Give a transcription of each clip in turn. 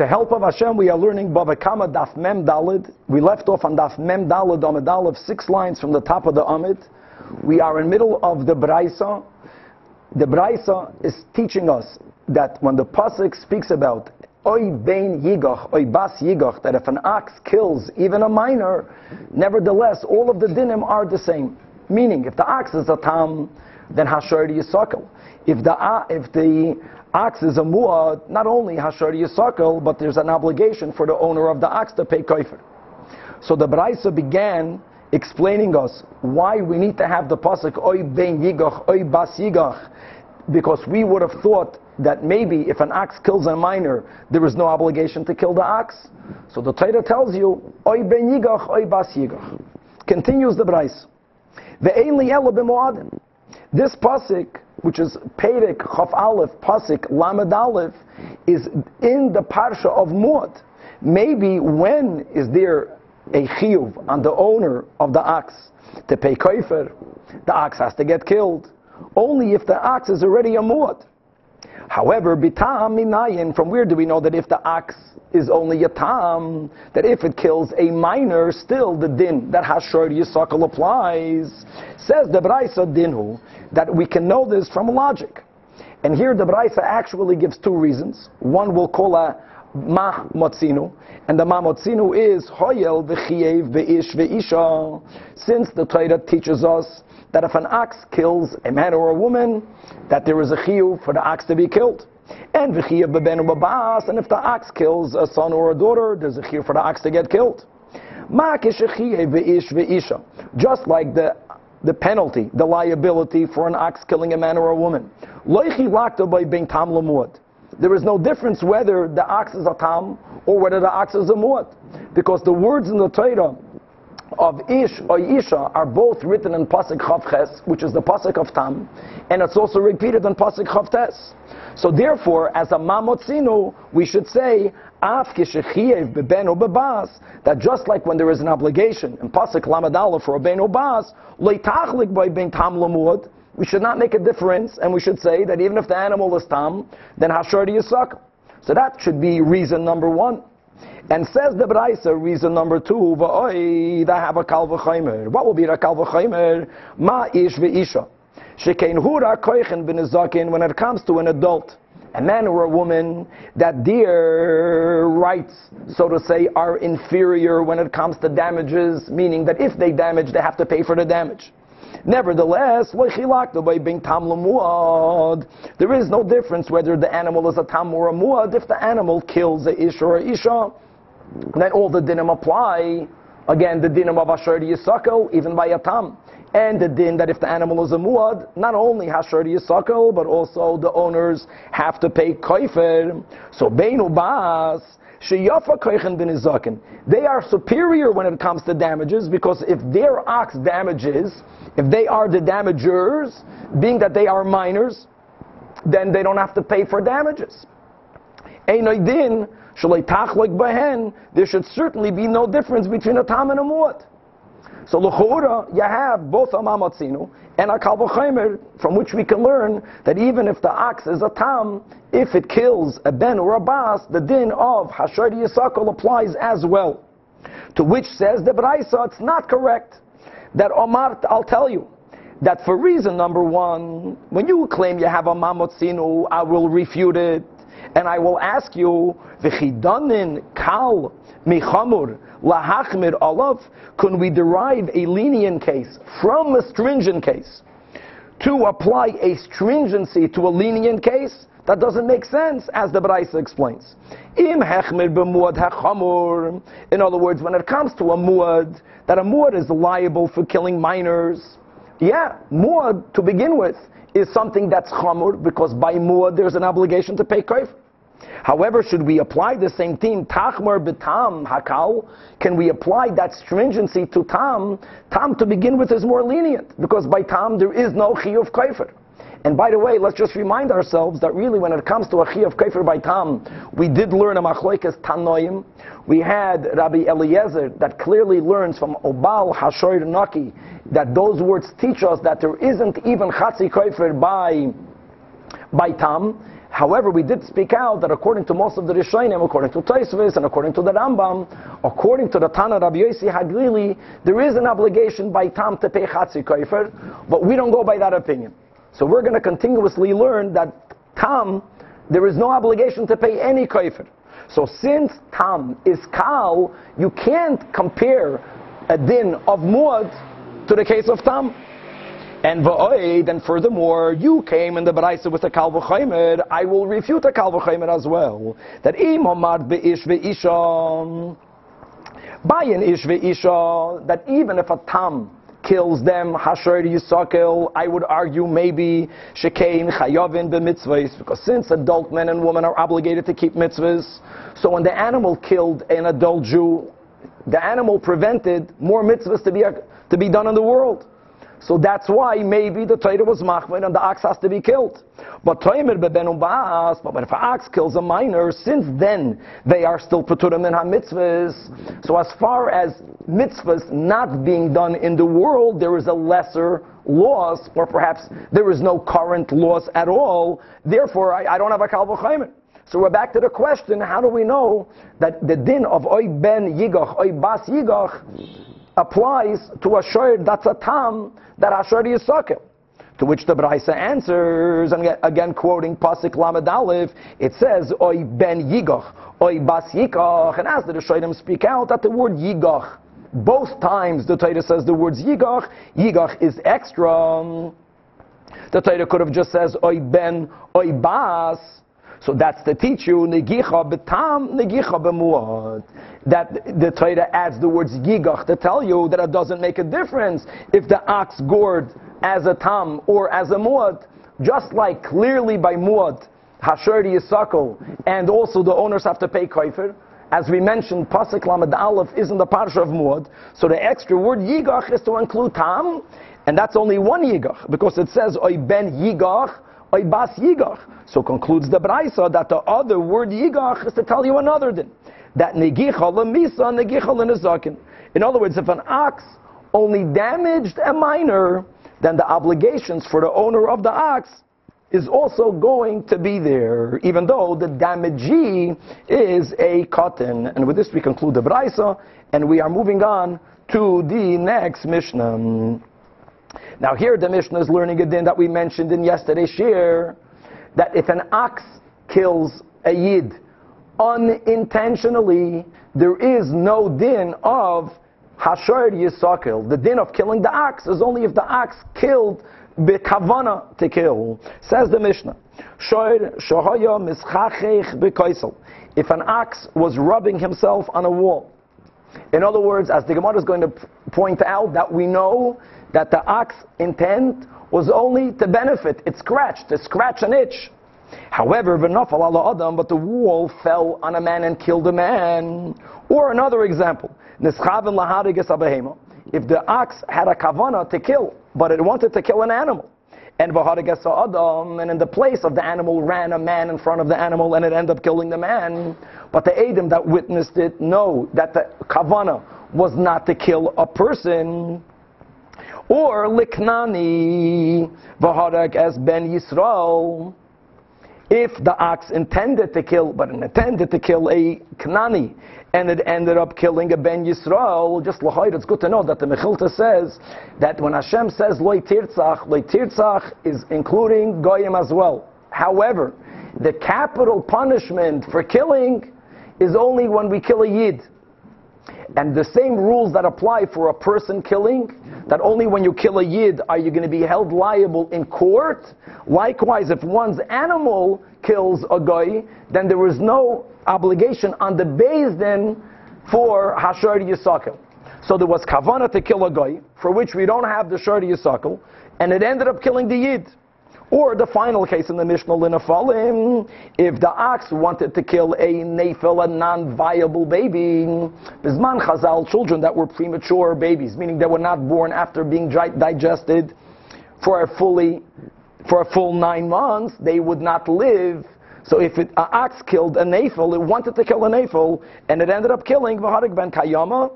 the help of Hashem, we are learning Bava Kama Daf Mem Dalid. We left off on Daf Mem Dalid, Amid Dalid, six lines from the top of the Amid. We are in middle of the Braisa. The Braisa is teaching us that when the Pasuk speaks about Oy Bein Yigach, Oy Bas Yigach, that if an ox kills even a minor, nevertheless, all of the dinim are the same. Meaning, if the ox is a tam, then Hashar Yisakal. If the, uh, if the ox is a muad, not only hashar yisakal, but there's an obligation for the owner of the ox to pay kaifer. So the Braisa began explaining us why we need to have the pasuk oy ben yigach, oy bas yigach, because we would have thought that maybe if an ox kills a minor, there is no obligation to kill the ox. So the Torah tells you oy ben yigach, oy bas yigach. Continues the Braisa. Ve'ein li This pasuk which is Perek Chaf Aleph Pasik Lamed Aleph, is in the parsha of Muad. Maybe when is there a chiyuv on the owner of the ox to pay kaifer, the ox has to get killed. Only if the ox is already a muad. However, bitam minayin, from where do we know that if the ox is only a tam, that if it kills a minor, still the din that hashor yisakal applies. Says the Braisa dinhu, that we can know this from logic. And here the Braisa actually gives two reasons. One we'll call a ma motzinu, and the ma motzinu is hoyel v'chiev v'ish v'isha. Since the Torah teaches us that if an ox kills a man or a woman, that there is a chiyuv for the ox to be killed. And babas, and if the ox kills a son or a daughter, there's a chiyuv for the ox to get killed. Just like the the penalty, the liability for an ox killing a man or a woman. There is no difference whether the ox is a tam or whether the ox is a muad. Because the words in the Torah of Ish or Isha are both written in Pasuk Chavches, which is the Pasuk of Tam, and it's also repeated in Pasuk Chavtes. So therefore, as a Mamotzinu, we should say, Af bebas, that just like when there is an obligation in Pasuk Lamed Aleph for a ben leitachlik by ben tam lamud, we should not make a difference, and we should say that even if the animal is tam, then hashar yisak. So that should be reason number one. And says the Braisa, reason number two, What will be the kal v'chaymer? Ma ish ve'isha. Shekein hura koichen bin when it comes to an adult a man or a woman, that their rights, so to say, are inferior when it comes to damages, meaning that if they damage, they have to pay for the damage. Nevertheless, there is no difference whether the animal is a tam or a muad. If the animal kills a ish or a isha, then all the dinim apply. Again, the dinim of Asher Yisakal, even by a tam and the din that if the animal is a muad, not only hashar yisakal, but also the owners have to pay koifer. So beinu bas, sheyafa koichen bin. They are superior when it comes to damages because if their ox damages, if they are the damagers, being that they are minors, then they don't have to pay for damages. Einoidin, there should certainly be no difference between a tam and a muad. So l'chora, you have both a mamatzinu and a kalvachimer, from which we can learn that even if the ox is a tam, if it kills a ben or a bas, the din of hashar yisakol applies as well. To which says the Braisa, it's not correct that Omar, I'll tell you, that for reason number one, when you claim you have a mamotzinu, I will refute it, and I will ask you, v'chidanin kal michamur lahachmir alav, can we derive a lenient case from a stringent case to apply a stringency to a lenient case? That doesn't make sense, as the Braisa explains. Im hechmir b'muad hachamur. In other words, when it comes to a muad, that a muad is liable for killing minors. Yeah, muad to begin with is something that's chamur because by muad there's an obligation to pay kaif. However, should we apply the same thing, tachmar betam hakal? Can we apply that stringency to tam? Tam to begin with is more lenient because by tam there is no chiyuv kaifer. And by the way, let's just remind ourselves that really when it comes to a chiyuv kaifer by tam, we did learn a machloikas tanoim. We had Rabbi Eliezer that clearly learns from Obal Hashoir Naki that those words teach us that there isn't even chatzi kaifer by by tam. However, we did speak out that according to most of the Rishonim, according to Taisvis and according to the Rambam, according to the Tana Rabbi Yossi Haglili, there is an obligation by Tam to pay Chatzi Kaifer, but we don't go by that opinion. So we're going to continuously learn that Tam, there is no obligation to pay any Kaifer. So since Tam is Kal, you can't compare a din of Muad to the case of Tam. And va'oid, and furthermore, you came in the Baraisa with a Kal v'chaymer, I will refute a Kal v'chaymer as well. That im omad be'ish ve'isha, by an ish ve'isha, that even if a tam kills them, hasher yisakel, I would argue maybe shekein chayavin b'mitzvahs, because since adult men and women are obligated to keep mitzvahs, so when the animal killed an adult Jew, the animal prevented more mitzvahs to be, to be done in the world. So that's why maybe the Torah was machmir and the ox has to be killed. But Toimer bebenum ba'as, but if an ox kills a minor, since then they are still peturim in ha-mitzvahs. So as far as mitzvahs not being done in the world, there is a lesser loss, or perhaps there is no current loss at all. Therefore, I, I don't have a kalvachaymer. So we're back to the question, how do we know that the din of oy ben yigach, oy bas yigach, applies to a shayr that's a tam that Asher Yisakil. To which the Braisa answers, and again quoting Pasik Lamed Aleph, it says, Oy ben Yigach, Oy bas Yigach, and as the Rishonim speak out that the word Yigach, both times the Torah says the words Yigach, Yigach is extra. The Torah could have just says Oy ben, Oy bas, so that's to teach you negicha betam, negicha bemuad. That the Torah adds the words gigach to tell you that it doesn't make a difference if the ox gored as a tam or as a muad. Just like clearly by muad, hasher yisakol, and also the owners have to pay kaifer. As we mentioned, pasuk lamed aleph is in the parsha of muad. So the extra word yigach is to include tam, and that's only one yigach because it says oy ben yigach yigach. So concludes the Braisa that the other word yigach is to tell you another din. That negicha lemisa, negicha lenezakin. In other words, if an ox only damaged a minor, then the obligations for the owner of the ox is also going to be there, even though the damagee is a katan. And with this we conclude the Braisa, and we are moving on to the next Mishnah. Now here the Mishnah is learning a din that we mentioned in yesterday's shir, that if an ox kills a yid unintentionally, there is no din of hashar yisakil. The din of killing the ox is only if the ox killed bekavana to kill. Says the Mishnah. If an ox was rubbing himself on a wall, in other words, as the Gemara is going to point out, that we know that the ox intent was only to benefit. It scratched, to scratch an itch. However, adam, but the wall fell on a man and killed a man. Or another example, if the ox had a kavana to kill, but it wanted to kill an animal, and adam, and in the place of the animal ran a man in front of the animal, and it ended up killing the man. But the Adam that witnessed it know that the kavana was not to kill a person. Or liknani v'harag as ben Yisrael. If the ox intended to kill, but it intended to kill a Knani, and it ended up killing a Ben Yisrael, just l'chayr, it's good to know that the Mechilta says that when Hashem says loy tirtzach, loy tirtzach is including goyim as well. However, the capital punishment for killing is only when we kill a yid. And the same rules that apply for a person killing, that only when you kill a yid are you going to be held liable in court. Likewise, if one's animal kills a guy, then there is no obligation on the Din for Hashar Yisakil. So there was kavana to kill a guy, for which we don't have the Shar Yisakil, and it ended up killing the yid. Or the final case in the Mishnah Linafalim, if the ox wanted to kill a nefil, a non-viable baby, Bisman Chazal, children that were premature babies, meaning they were not born after being digested for a fully, for a full nine months, they would not live. So if an ox killed a nefil, it wanted to kill a nefil, and it ended up killing Vaharik ben Kayama,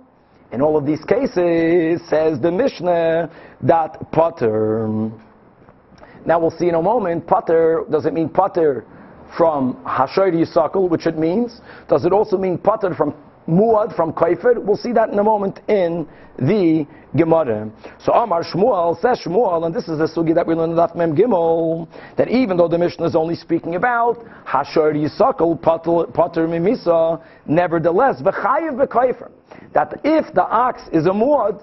in all of these cases, says the Mishnah, that Potter. Now we'll see in a moment, pater does it mean pater from Hashayr Yisakal, which it means? Does it also mean pater from muad from kaifer. We'll see that in a moment in the Gemara. So Amar Shmuel says Shmuel, and this is the sugi that we learned in Mem Gimel, that even though the Mishnah is only speaking about Hashar Yisakal Pater Mimisa, nevertheless v'chayiv b'kaifer, that if the ox is a muad,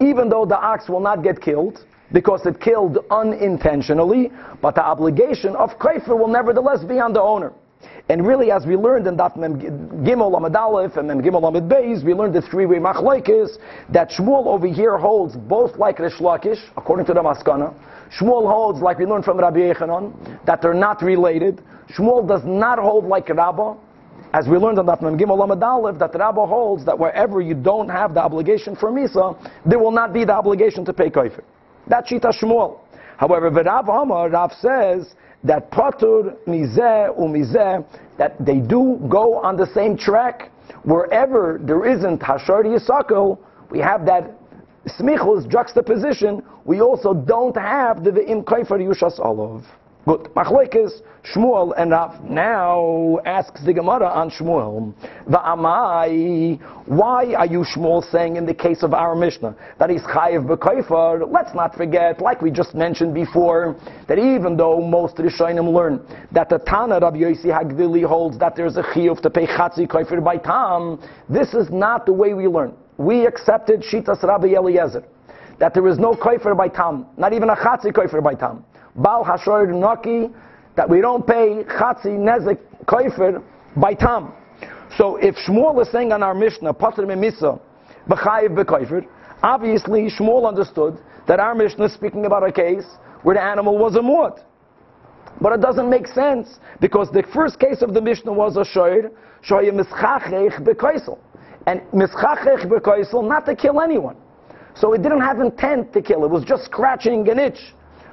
even though the ox will not get killed, because it killed unintentionally, but the obligation of kaifer will nevertheless be on the owner. And really, as we learned in that Mem Gimel Amid Aleph and Mem Gimel Amid Beis, we learned the three-way machlokes that Shmuel over here holds both like Rish Lakish, according to the Maskana. Shmuel holds, like we learned from Rabbi Yechanan, that they're not related. Shmuel does not hold like Rabbah, as we learned in that Mem Gimel Amid Aleph, that Rabbah holds that wherever you don't have the obligation for Misa, there will not be the obligation to pay Kaifer. That's Shita Shmuel. However, Rav Amar, Rav says that patur mizeh umizeh, that they do go on the same track. Wherever there isn't hashar yisako, we have that smichus juxtaposition. We also don't have the ve'im kaifer yushas olav. Good. Machlekes Shmuel and Rav now asks the Gemara on Shmuel. Va'amai, why are you Shmuel saying in the case of our Mishnah that he's chayiv b'kaifer? Let's not forget, like we just mentioned before, that even though most Rishonim learn that the Tana Rabbi Yossi Haglili holds that there's a chiyuv to pay chatzi kaifer by tam, this is not the way we learn. We accepted Shitas Rabbi Eliezer that there is no kaifer by tam, not even a chatzi kaifer by tam. Bal Hashoir Naki, that we don't pay Chatzi Nezik Koifer by Tam. So if Shmuel is saying on our Mishnah, Patr Mimisa, B'chayiv B'koifer, obviously Shmuel understood that our Mishnah is speaking about a case where the animal was a muad. But it doesn't make sense because the first case of the Mishnah was a shoir, shoir mischachech bekoisel. And mischachech bekoisel, not to kill anyone. So it didn't have intent to kill, it was just scratching an itch.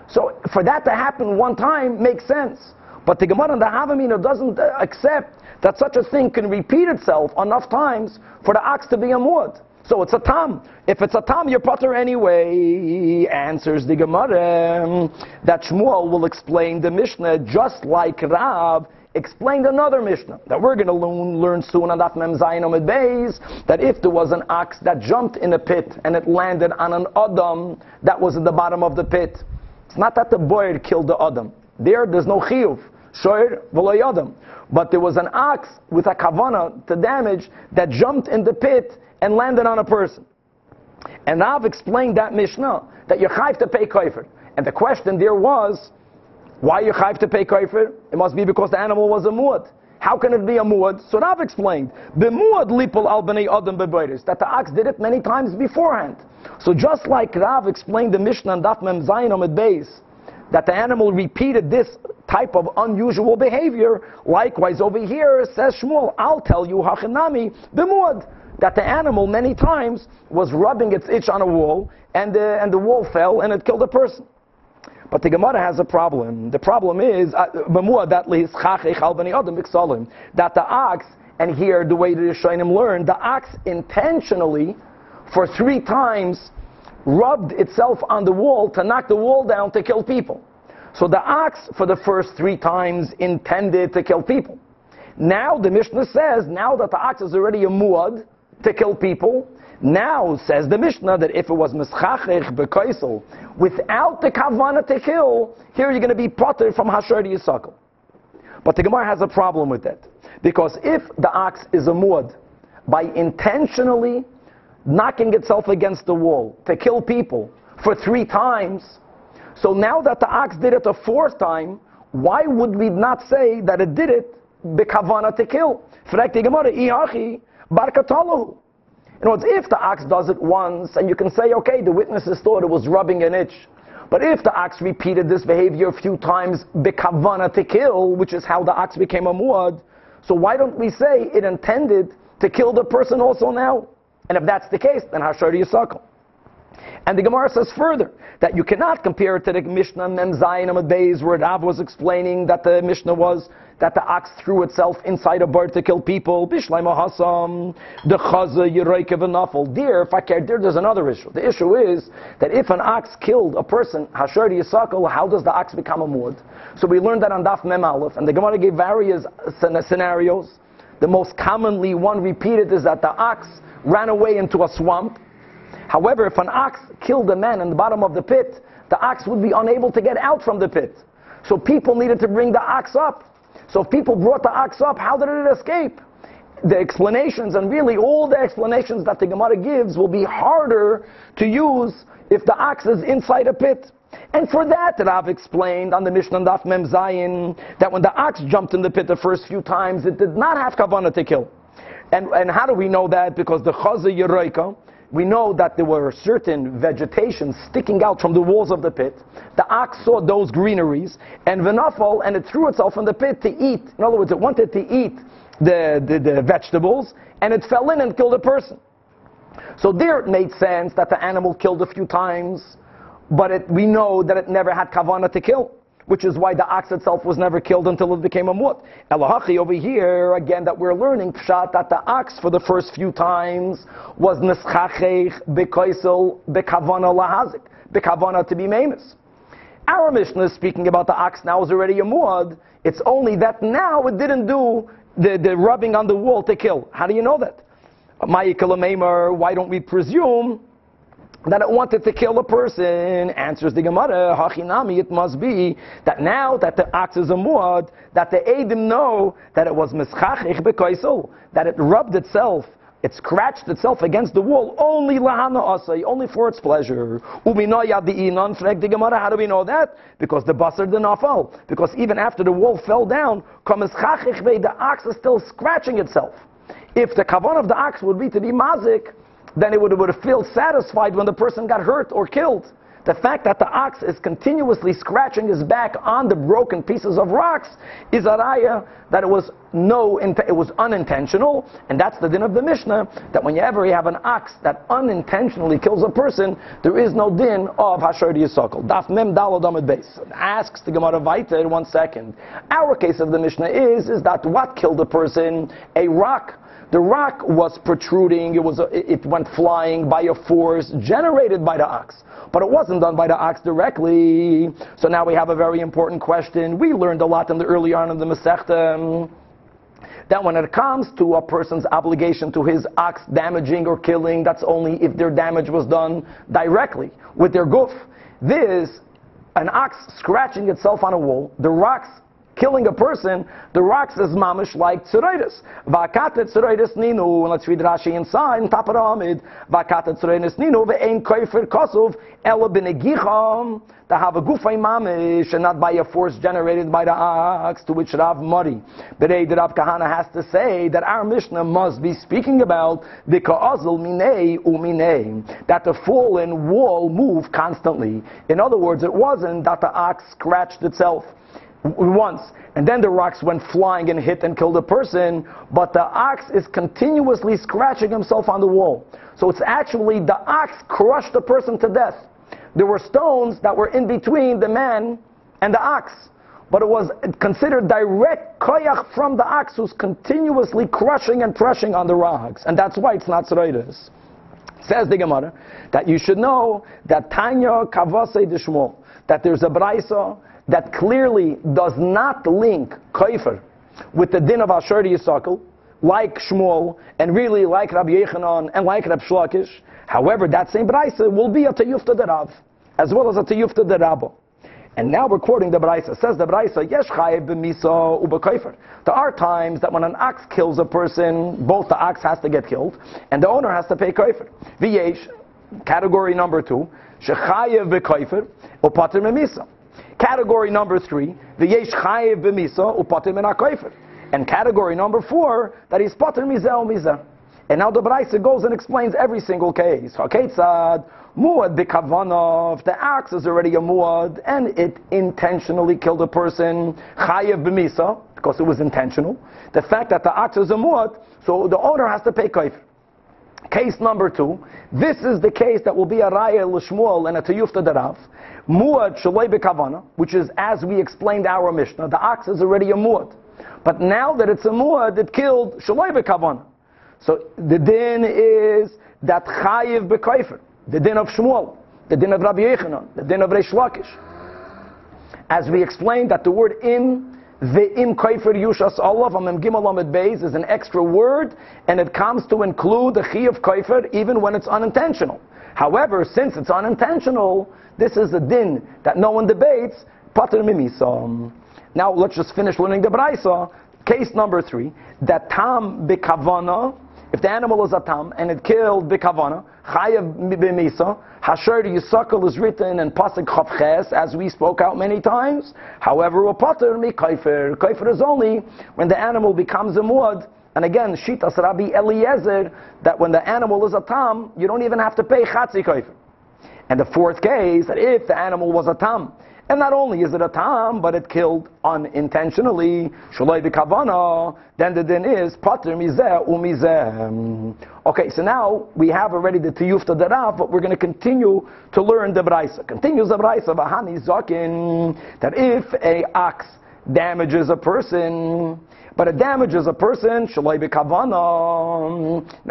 So for that to happen one time makes sense. But the Gemara and the Havamina doesn't uh, accept that such a thing can repeat itself enough times for the ox to be a muad. So it's a tam. If it's a tam, you're putter anyway. Answers the Gemara that Shmuel will explain the Mishnah just like Rav explained another Mishnah that we're going to learn, learn soon on Daf Mem Zayin Omid Beis that if there was an ox that jumped in a pit and it landed on an Adam that was at the bottom of the pit, not that the boy killed the Adam. There, there's no chiyuv. Shoir v'lo Adam. But there was an ox with a kavana to damage that jumped in the pit and landed on a person. And I've explained that Mishnah that you're chayv to pay koifer. And the question there was, why you chayv to pay koifer? It must be because the animal was a muad. How can it be a muad? So Rav explained, b'muad lipol al b'nei adam that the ox did it many times beforehand. So just like Rav explained the Mishnah and Daf Mem Zayin Amid Beis, that the animal repeated this type of unusual behavior, likewise over here says Shmuel, I'll tell you hachinami b'muad, that the animal many times was rubbing its itch on a wall, and the, and the wall fell and it killed a person. But the Gemara has a problem. The problem is uh, that the ox, and here the way the Rishonim learned, the ox intentionally for three times rubbed itself on the wall to knock the wall down to kill people. So the ox, for the first three times, intended to kill people. Now the Mishnah says, now that the ox is already a muad to kill people, now says the Mishnah that if it was mischachech bekoisel, without the kavana to kill, here you're going to be potter from hashar to. But the Gemara has a problem with that. Because if the ox is a muad by intentionally knocking itself against the wall to kill people for three times. So now that the ox did it a fourth time, why would we not say that it did it bekavana to kill? In other words, if the ox does it once, and you can say, okay, the witnesses thought it was rubbing an itch. But if the ox repeated this behavior a few times, bekavana to kill, which is how the ox became a muad, so why don't we say it intended to kill the person also now? And if that's the case, then Hashar Yisakal. And the Gemara says further that you cannot compare it to the Mishnah Mem Zayin Amad Beis where Rav was explaining that the Mishnah was that the ox threw itself inside a bird to kill people. Bishlaima Hasam, the Chaza Yeroike V'Nafel. There, Fakir, there, there's another issue. The issue is that if an ox killed a person, Hashar Yisakal, how does the ox become a muad? So we learned that on Daf Mem Aleph, and the Gemara gave various scenarios. The most commonly one repeated is that the ox ran away into a swamp. However, if an ox killed a man in the bottom of the pit, the ox would be unable to get out from the pit. So people needed to bring the ox up. So if people brought the ox up, how did it escape? The explanations, and really all the explanations that the Gemara gives, will be harder to use if the ox is inside a pit. And for that, Rav explained on the Mishnah Daf Mem Zayin that when the ox jumped in the pit the first few times, it did not have kavanah to kill. And, and how do we know that? Because the Chaza Yeroika, we know that there were certain vegetation sticking out from the walls of the pit. The ox saw those greeneries and Venafal, and it threw itself in the pit to eat. In other words, it wanted to eat the, the, the vegetables, and it fell in and killed a person. So there it made sense that the animal killed a few times, but it, we know that it never had kavana to kill which is why the ox itself was never killed until it became a muad. Elahachi over here, again, that we're learning pshat that the ox for the first few times was neschachech bekoisel bekavana lahazik, bekavana to be famous. Our Mishnah is speaking about the ox now is already a muad. It's only that now it didn't do the, the rubbing on the wall to kill. How do you know that? Why don't we presume that it wanted to kill a person, answers the Gemara, Hachinami, it must be that now that the ox is a muad, that the Adim know that it was mischachich bekoisel, that it rubbed itself, it scratched itself against the wall, only lahana asay, only for its pleasure. How do we know that? Because the basar did not fall. Because even after the wall fell down, the ox is still scratching itself. If the kavan of the ox would be to be mazik, then it would, would feel satisfied when the person got hurt or killed. The fact that the ox is continuously scratching his back on the broken pieces of rocks is a raya that it was no, it was unintentional, and that's the din of the Mishnah. That whenever you have an ox that unintentionally kills a person, there is no din of hashar yisakol. Daf mem dalod amid base. Asks the Gemara in one second. Our case of the Mishnah is is that what killed a person? A rock the rock was protruding, it, was, it went flying by a force generated by the ox. But it wasn't done by the ox directly. So now we have a very important question. We learned a lot in the early on in the Masechta that when it comes to a person's obligation to his ox damaging or killing, that's only if their damage was done directly with their goof. This, an ox scratching itself on a wall, the rocks killing a person, the rock says mamish like tzuroidus. Vakatet tzuroidus ninu, and let's read Rashi inside, in the Amid. Vakatet tzuroidus ninu, ve'ein koifer kosov, ela benegicham, to have a gufay mamish, and not by a force generated by the ox, to which Rav Mari. Berei, Rav Kahana has to say that our Mishnah must be speaking about the ka'azl minei uminei, that the fallen wall moved constantly. In other words, it wasn't that the ox scratched itself once, and then the rocks went flying and hit and killed a person, but the ox is continuously scratching himself on the wall. So it's actually the ox crushed the person to death. There were stones that were in between the man and the ox, but it was considered direct koyach from the ox who's continuously crushing and crushing on the rocks, and that's why it's not tzroides. Says the Gemara that you should know that Tanya Kavase Dishmol, that there's a brisa that clearly does not link Kaifer with the din of Asher Yisakal, like Shmuel, and really like Rabbi Yechanan, and like Rabbi Shlakish. However, that same Braisa will be a Tayufta Derav, as well as a Tayufta Derabo. And now we're quoting the Braisa. Says the Braisa, Yesh chayev b'misa u'b'kaifer. There are times that when an ox kills a person, both the ox has to get killed, and the owner has to pay kaifer. V'yesh, category number two, shechayev b'kaifer u'pater memisa. Category number three, the yesh chayiv b'misa upatim min And category number four, that he's pater mizeh mizeh. And now the Braisa goes and explains every single case. Haketzad, muad b'kavanov, the axe is already a muad, and it intentionally killed a person. Chayiv b'misa, because it was intentional. The fact that the axe is a muad, so the owner has to pay kaif. Case number two. This is the case that will be a raya l'shmuel and a tiyufta derav. Muad shaloi bekavana, which is as we explained our Mishnah. The ox is already a muad, but now that it's a muad, it killed shaloi bekavana. So the din is that chayiv bekaifer, the din of Shmuel, the din of Rabbi Yechanan, the din of Reish Lakish. As we explained that the word im the im kaifer yushas olav amem gimel amid beis is an extra word, and it comes to include the chi of kaifer even when it's unintentional. However, since it's unintentional, this is a din that no one debates. Pater mimisa. Now let's just finish learning the brayso. Case number three: that tam bekavana. If the animal is a tam and it killed bekavana, chayav b'misa. Hasher Yisakal is written in Pasuk Chavches, as we spoke out many times. However, a pater mi kaifer. Kaifer is only when the animal becomes a muad. And again, Shitas Rabbi Eliezer, that when the animal is a tam, you don't even have to pay chatzi. And the fourth case, that if the animal was a tam, and not only is it a tam, but it killed unintentionally, shaloi b'kavana, then the din is pater mizeh umizeh. Okay, so now we have already the tiyufta derav, but we're going to continue to learn the brayso. Continues the brayso, v'hani zakin, that if a ox damages a person, but it damages a person. Now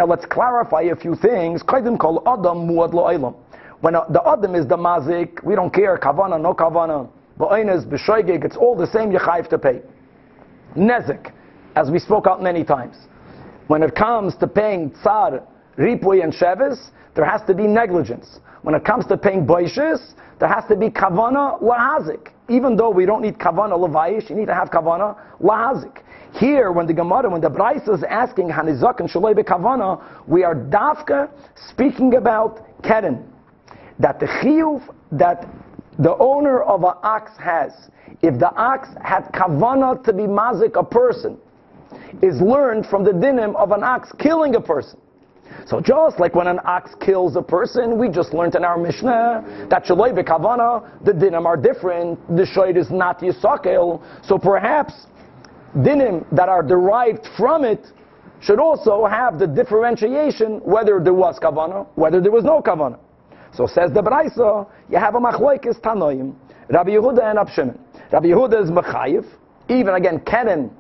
let's clarify a few things. Kaidim kol adam muad lo when uh, the Adam is the mazik, we don't care, kavana, no kavana. Ba'inez, b'shoigig, it's all the same, you have to pay. Nezik, as we spoke out many times. When it comes to paying tsar, ripui, and shevis, there has to be negligence. When it comes to paying boishes, there has to be kavana lahazik. Even though we don't need kavana levayish, you need to have kavana lahazik. Here, when the Gemara, when the Braisa is asking Hanizak and Shaloi kavana, we are dafka speaking about keren that the chiyuv that the owner of an ox has, if the ox had kavana to be mazik a person, is learned from the dinim of an ox killing a person. So just like when an ox kills a person, we just learned in our Mishnah that shaloi kavana, the dinim are different. The shoyd is not yisakel. So perhaps dinim that are derived from it should also have the differentiation whether there was kavana, whether there was no kavana. So says the Braisa, you have a machlokes tanoim, Rabbi Yehuda and Abshimon. Rabbi Yehuda is mechayiv, even again Kenan,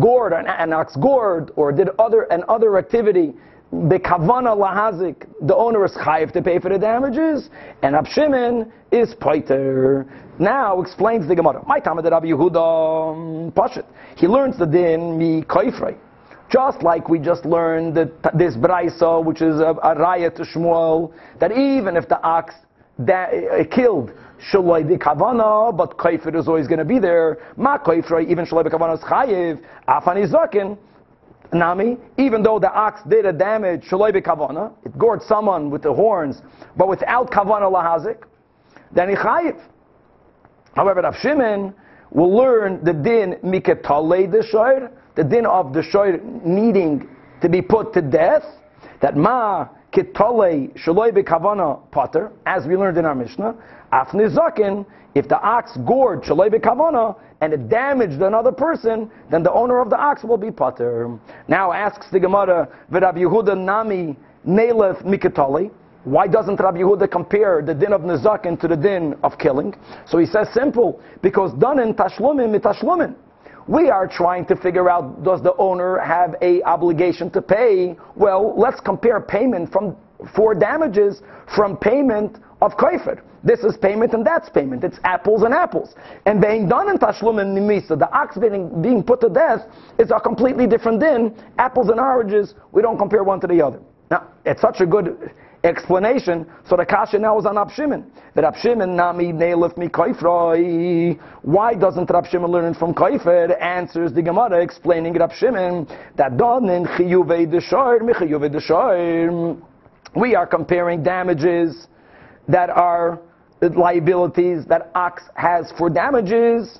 gored an ox gored or did other an other activity. The kavana lahazik, the owner is chayiv to pay for the damages, and Abshimon is poiter. Now explains the Gemara. My time Rabbi Yehuda um, Pashit. He learns the din mi koifrei. Just like we just learned that this brayso, which is a, a raya to Shmuel, that even if the ox that, uh, killed shaloi the kavana, but kaifer is always going to be there. Ma kaifer, even shaloi the kavana is chayiv. Afani zakin. Nami, even though the ox did a damage, shaloi kavana, it gored someone with the horns, but without kavana lahazik, then he chayiv. However, Rav Shimon will learn the din miketale the shoyer, the din of the shoyer needing to be put to death, that ma kitole shaloi bekavana potter, as we learned in our Mishnah, afni zakin, if the ox gored shaloi bekavana and it damaged another person, then the owner of the ox will be potter. Now asks the Gemara, v'Rab Yehuda nami nelef mikitali. Why doesn't Rabbi Yehuda compare the din of Nizakin to the din of killing? So he says simple, because done in tashlumin mitashlumin. We are trying to figure out does the owner have a obligation to pay? Well, let's compare payment from for damages from payment of kaifer. This is payment and that's payment. It's apples and apples. And being done in tashlum and nimisa, the ox being, being put to death is a completely different din. Apples and oranges, we don't compare one to the other. Now, it's such a good explanation. So the kasha now is on Abshimon. That Abshimon nami neilif mi kaifroi. Why doesn't Abshimon learn from Kaifer? Answers the Gemara explaining Abshimon that donin chiyuvei deshoir mi chiyuvei. We are comparing damages that are liabilities that ox has for damages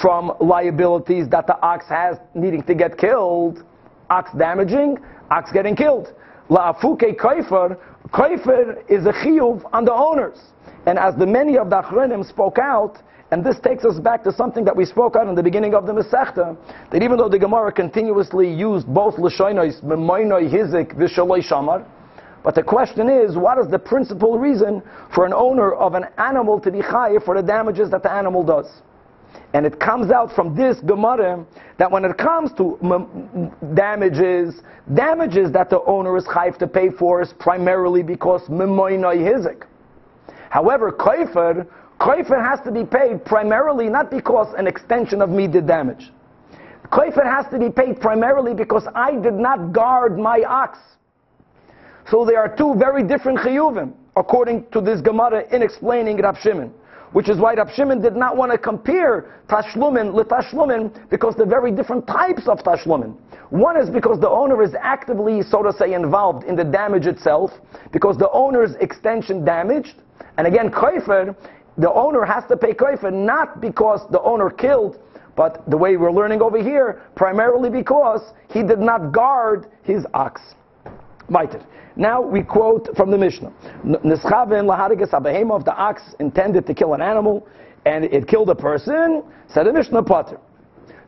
from liabilities that the ox has needing to get killed. Ox damaging, ox getting killed. La'afuke kaifer, kaifer is a chiyuv on the owners. And as the many of the achronim spoke out, And this takes us back to something that we spoke on in the beginning of the Masechta, that even though the Gemara continuously used both Lashoinois, Memoinoi, Hizik, Vishaloi Shamar, but the question is, what is the principal reason for an owner of an animal to be chayiv for the damages that the animal does? And it comes out from this Gemara that when it comes to damages, damages that the owner is chayiv to pay for is primarily because memoinoi hizik. However, koifer, koifer has to be paid primarily not because an extension of me did damage. Koifer has to be paid primarily because I did not guard my ox. So there are two very different chiyuvim, according to this Gemara in explaining Rab Shimon. Which is why Rab Shimon did not want to compare tashlumin with tashlumin because they're very different types of tashlumin. One is because the owner is actively, so to say, involved in the damage itself, because the owner's extension damaged. And again, koifer, the owner has to pay koifer not because the owner killed, but the way we're learning over here, primarily because he did not guard his ox. Weiter. Now we quote from the Mishnah. Nischaven laharigas abehema of the ox intended to kill an animal, and it killed a person, said the Mishnah Potter.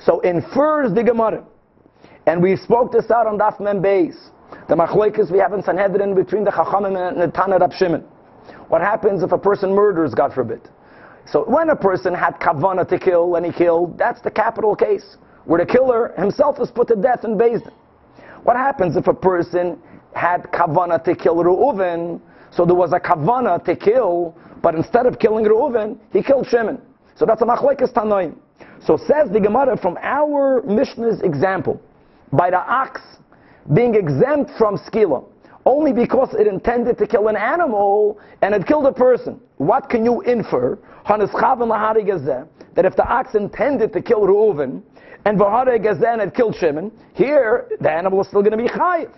So infers the Gemara. And we spoke this out on Daf Mem Beis. The machlekes we have in Sanhedrin between the Chachamim and the Tana Rab Shimon. What happens if a person murders, God forbid? So when a person had kavana to kill and he killed, that's the capital case, where the killer himself is put to death in Beis What happens if a person had kavana to kill Reuven, so there was a kavana to kill, but instead of killing Reuven, he killed Shimon. So that's a machlekes tanoim. So says the Gemara from our Mishnah's example, by the ox being exempt from skila, only because it intended to kill an animal and it killed a person. What can you infer? That if the ox intended to kill Reuven and and it killed Shimon, here the animal is still going to be chayiv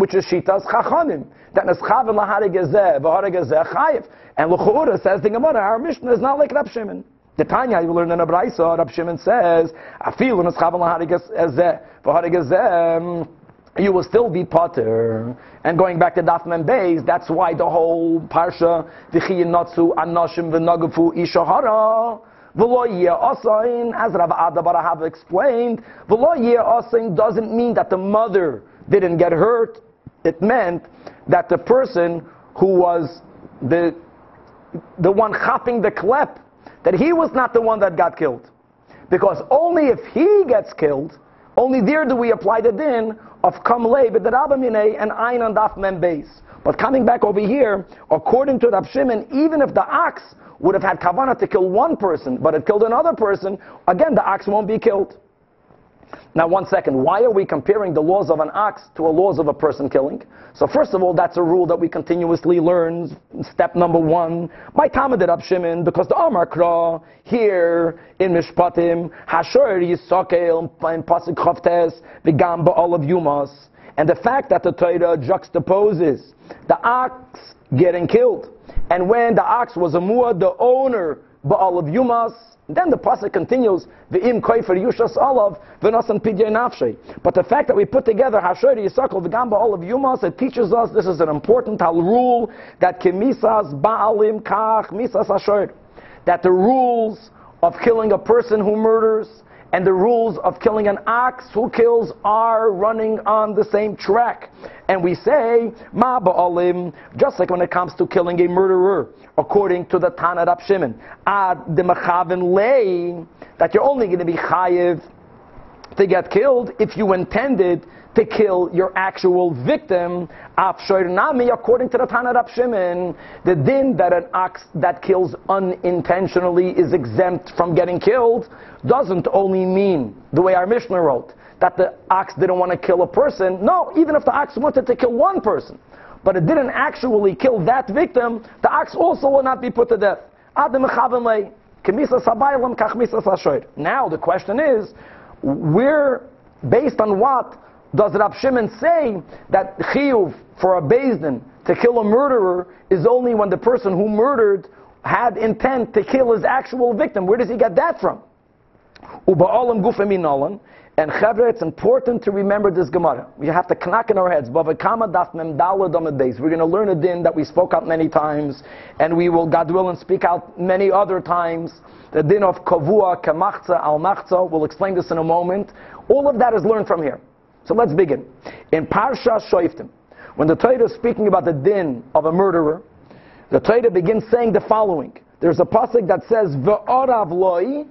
which is Shitas Chachamim. That Neschavim Lahari Gezeh, Vahari Gezeh Chayiv. And Luchura says the Gemara, our Mishnah is not like Rab Shimon. The Tanya you learn in a Braisa, Rab Shimon says, Afilu Neschavim Lahari Gezeh, Vahari Gezeh, um, you will still be potter. And going back to Daf Mem Beis, that's why the whole Parsha, V'chiyin Natsu, Anashim V'nagafu Ishahara, V'lo asain, as Rav Ada have explained, v'lo asain doesn't mean that the mother didn't get hurt, it meant that the person who was the, the one chopping the klep, that he was not the one that got killed. Because only if he gets killed, only there do we apply the din of kamle b'derabamine and ein and daf mem base. But coming back over here, according to Rab Shimon, even if the ox would have had kavana to kill one person, but it killed another person, again the ox won't be killed. Now, one second. Why are we comparing the laws of an ox to a laws of a person killing? So, first of all, that's a rule that we continuously learn. Step number one. My Talmud Shimon, because the Amar Kra here in Mishpatim, Hashor Yisakel in Pasuk Chavtes, the all of Yumas, and the fact that the Torah juxtaposes the ox getting killed, and when the ox was a muad, the owner Baal of Yumas, then the pasuk continues, "V'im koifer yushas olav v'nasan pidye nafshe." But the fact that we put together hashori yisakol all of yumas, it teaches us this is an important hal rule that kimisas baalim kach misas hashor, that the rules of killing a person who murders and the rules of killing an ox who kills are running on the same track. And we say, Ma just like when it comes to killing a murderer, according to the Tana Rab Shimon, ad de lay, that you're only going to be chayiv to get killed if you intended to kill your actual victim. According to the Tana Rab Shimon, the din that an ox that kills unintentionally is exempt from getting killed doesn't only mean the way our Mishnah wrote that the ox didn't want to kill a person. No, even if the ox wanted to kill one person, but it didn't actually kill that victim, the ox also will not be put to death. Now the question is, where, based on what does Rab Shimon say that chiyuv for a bezdin to kill a murderer is only when the person who murdered had intent to kill his actual victim? Where does he get that from? Uba'olam gufa minalan. And Chevra, it's important to remember this Gemara. We have to knock in our heads. We're going to learn a din that we spoke out many times, and we will, God willing, speak out many other times. The din of kavua, kamachza, al machza. We'll explain this in a moment. All of that is learned from here. So let's begin. In Parsha Shoiftim, when the Torah is speaking about the din of a murderer, the Torah begins saying the following. There's a pasuk that says, loi,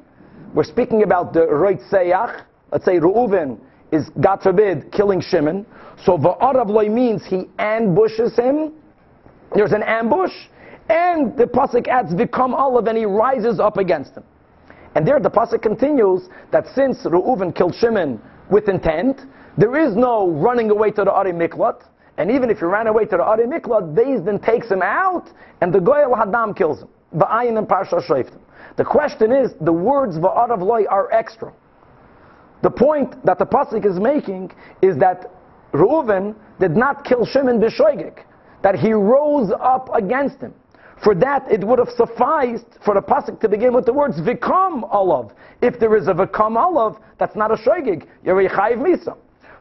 we're speaking about the Roit Seyach, let's say Reuven is, God forbid, killing Shimon. So Va'arav loy means he ambushes him. There's an ambush. And the Pasuk adds Vikam Olive and he rises up against him. And there the Pasuk continues that since Reuven killed Shimon with intent, there is no running away to the Ari Miklat. And even if you ran away to the Ari Miklat, Beis then takes him out and the Goyal Hadam kills him. Ba'ayin and Parsha. The question is, the words Va'arav loy are extra. The point that the pasuk is making is that Reuven did not kill Shimon b'shoigik, that he rose up against him. For that, it would have sufficed for the pasuk to begin with the words "vikam olav." If there is a "vikam olav," that's not a shoigig. You're a chayiv misa.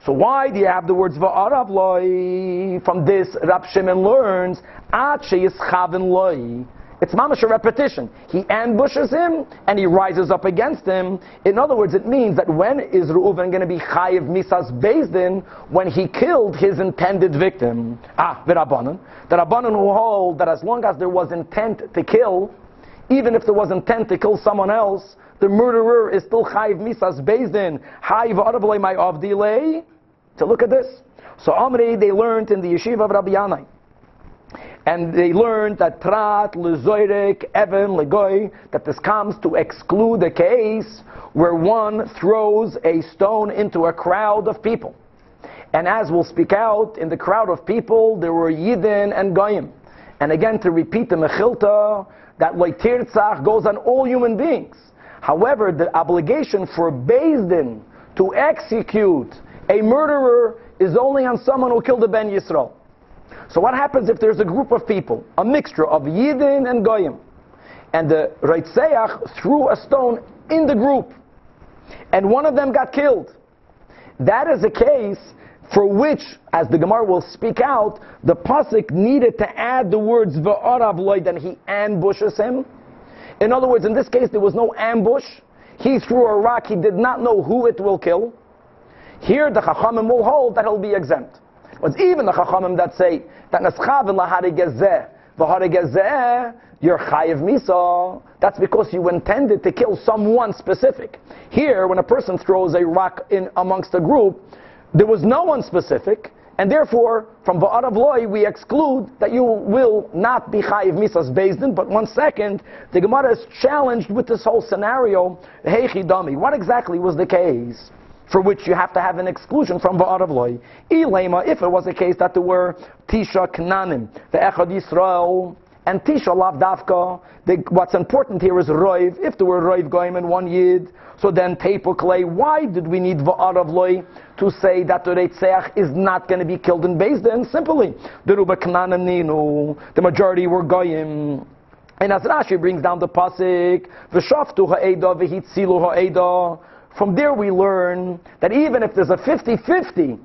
So why do you have the words "va'arav loy"? From this, Rab Shimon learns "at sheyischaven loy." It's mamash a repetition. He ambushes him and he rises up against him. In other words, it means that when is Reuven going to be chayiv misas bezdin when he killed his intended victim? Ah, the rabbanon. The rabbanon who hold that as long as there was intent to kill, even if there was intent to kill someone else, the murderer is still chayiv misas bezdin. Chayiv my of delay. To look at this. So Amri, they learned in the yeshiva of Rabbi Yanai and they learned that prat, lezoirek, even, legoy, that this comes to exclude a case where one throws a stone into a crowd of people. And as we'll speak out, in the crowd of people, there were Yidden and Goyim. And again, to repeat the Mechilta, that Leitirtzach goes on all human beings. However, the obligation for Din to execute a murderer is only on someone who killed a Ben Yisrael. So what happens if there's a group of people, a mixture of Yidden and Goyim, and the Reitzeach threw a stone in the group, and one of them got killed? That is a case for which, as the Gemara will speak out, the pasuk needed to add the words v'arav loy, then he ambushes him. In other words, in this case, there was no ambush. He threw a rock. He did not know who it will kill. Here, the Chachamim will hold that he'll be exempt. But even the Chachamim that say that Naschav laharigezeh, v'harigezeh, you're chayiv misa. That's because you intended to kill someone specific. Here, when a person throws a rock in amongst a group, there was no one specific, and therefore, from Ba'arav Loi, we exclude that you will not be Chayiv Misas Bezdin. But one second, the Gemara is challenged with this whole scenario. Hey Chidami, what exactly was the case? For which you have to have an exclusion from Ba'arav Loi. Ilema, if it was a case that there were Tisha Knanim, the Echad Yisrael, and Tisha Lav Davka, what's important here is Roiv. If there were Roiv Goyim in one Yid, so then Tepo Clay, why did we need Va'arav Loi to say that the Reitzeach is not going to be killed in Bezdin? Simply, the Ruba Knanim Ninu, the majority were Goyim. And as Rashi brings down the pasuk, v'shaftu ha'eda v'hitzilu ha'eda, from there we learn that even if there's a 50-50,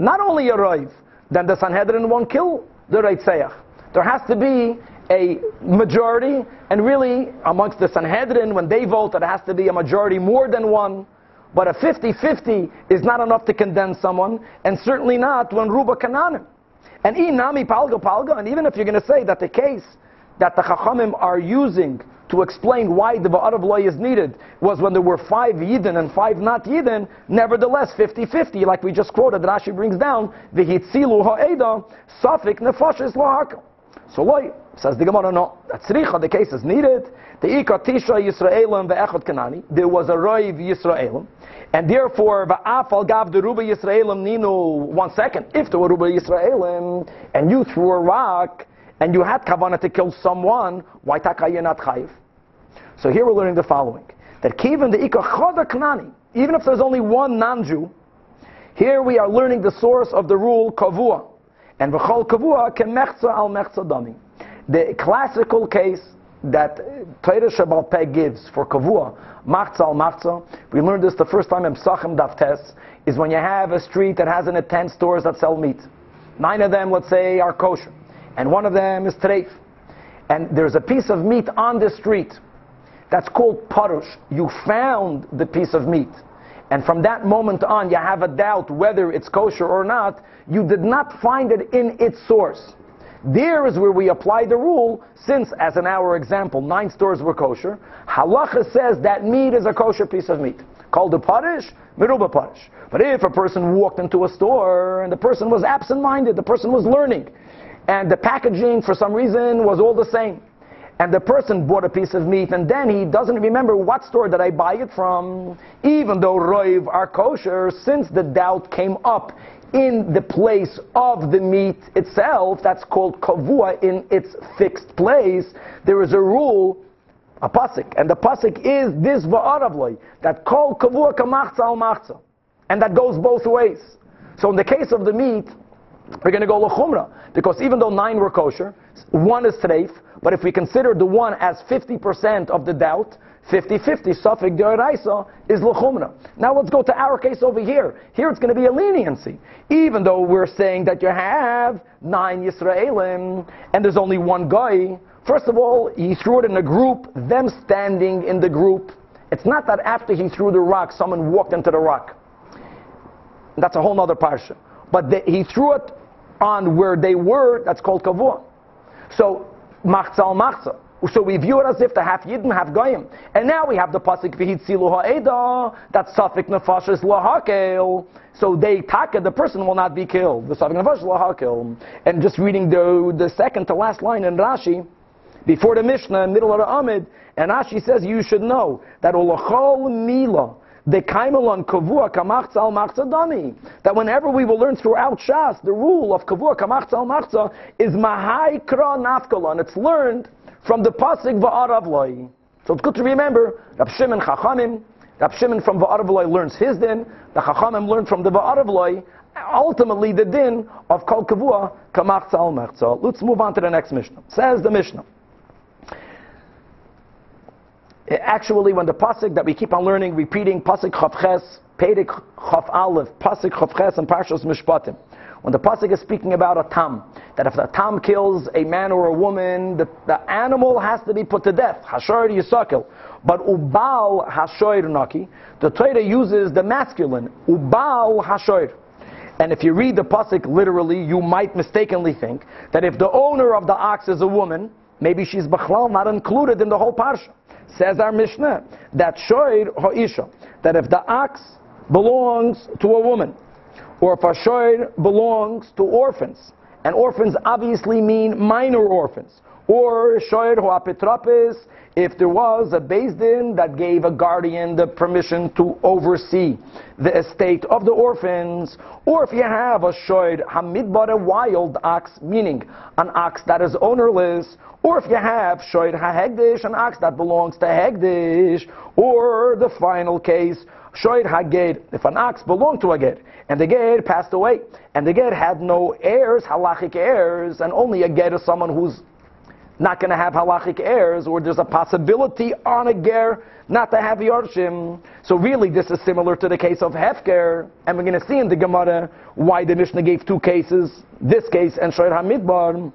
not only a Rav, then the Sanhedrin won't kill the Reitzayach. There has to be a majority, and really amongst the Sanhedrin, when they vote, there has to be a majority more than one. But a 50-50 is not enough to condemn someone, and certainly not when Ruba Kananim. And inami palga palga, and even if you're going to say that the case that the Chachamim are using to explain why the Ba'arav law is needed was when there were five Yidden and five not Yidden, nevertheless 50-50, like we just quoted, Rashi brings down, the Hitzilu Ha'eda, Safik Nefashis Lahak. So loy, says the Gemara, no, that's Richa, the case is needed. The Ika Tisha Yisraelim ve'echot Kanani, there was a Roiv Yisraelim, and therefore, va'afal gav the Ruba Yisraelim nino, one second, if there were Ruba Yisraelim, and you threw a rock, and you had kavanah to kill someone, why takayah not chayiv? So here we're learning the following: that kivan the ikach knani, even if there's only one non-Jew, here we are learning the source of the rule kavua, and v'chol kavua can mechza al mechza dami. The classical case that Torah Shabbat Peh gives for Kavua, Machza al Machza, we learned this the first time in Psachim Daftes, is when you have a street that has in it 10 stores that sell meat. Nine of them, let's say, are kosher. And one of them is treif. And there's a piece of meat on the street that's called parush. You found the piece of meat. And from that moment on, you have a doubt whether it's kosher or not. You did not find it in its source. There is where we apply the rule, since, as in our example, nine stores were kosher. Halacha says that meat is a kosher piece of meat. Called a parish, miruba parish. But if a person walked into a store and the person was absent-minded, the person was learning, and the packaging for some reason was all the same, and the person bought a piece of meat and then he doesn't remember what store did I buy it from, even though roiv are kosher, since the doubt came up in the place of the meat itself, that's called kavua in its fixed place, there is a rule a pasuk, and the pasuk is this va'aravloi that called kavua kamachza al machza, and that goes both ways. So in the case of the meat, we're going to go lechumra because even though nine were kosher, one is treif, but if we consider the one as 50% of the doubt, 50-50, Safek Deoraisa is Lechumra. Now let's go to our case over here. Here it's going to be a leniency. Even though we're saying that you have nine Yisraelim and there's only one guy, first of all, he threw it in a group, them standing in the group. It's not that after he threw the rock, someone walked into the rock. That's a whole other parsha. But the, he threw it on where they were, that's called kavua. So, machzal machzal. So we view it as if the half Yidden, half Goyim. And now we have the pasuk v'hitzilu ha'eda, that safek nefesh is lahakel. So they taka, the person will not be killed. The safek nefesh is lahakel. And just reading the, the second to last line in Rashi, before the Mishnah, middle of the Amid, and Rashi says you should know that ulachol mila, That whenever we will learn throughout Shas, the rule of kavua kamachza al machza is mahai kra nafkalon. It's learned from the pasuk va'arav So it's good to remember Rab Shimon Chachamim. Rab Shimon from va'arav learns his din. The Chachamim learned from the va'arav Ultimately, the din of kol kavua kamachza al machza. Let's move on to the next Mishnah. Says the Mishnah. Actually, when the pasuk that we keep on learning, repeating pasuk chavches, Perek Chav Aleph, Pasuk Chavches, and Parshas Mishpatim. When the pasuk is speaking about a tam, that if the tam kills a man or a woman, the, the animal has to be put to death. Hashor yisakil. But ubal hashor naki, the Torah uses the masculine ubal hashor. And if you read the pasuk literally, you might mistakenly think that if the owner of the ox is a woman, maybe she's bachlal not included in the whole parsha. Says our Mishnah that shoir ha'isha, that if the ox belongs to a woman, or if a shoir belongs to orphans, and orphans obviously mean minor orphans, or shoir ho'apitrapis, if there was a Din that gave a guardian the permission to oversee the estate of the orphans, or if you have a shoid hamidbar, a wild ox, meaning an ox that is ownerless, or if you have shoid hahegdish, an ox that belongs to hegdish, or the final case, shoid haged, if an ox belonged to a ged, and the ged passed away, and the ged had no heirs, halachic heirs, and only a ged is someone who's not going to have halachic heirs, or there's a possibility on a ger not to have yorshim. So really, this is similar to the case of hefker, and we're going to see in the Gemara why the Mishnah gave two cases, this case and Shoyer Hamidbar.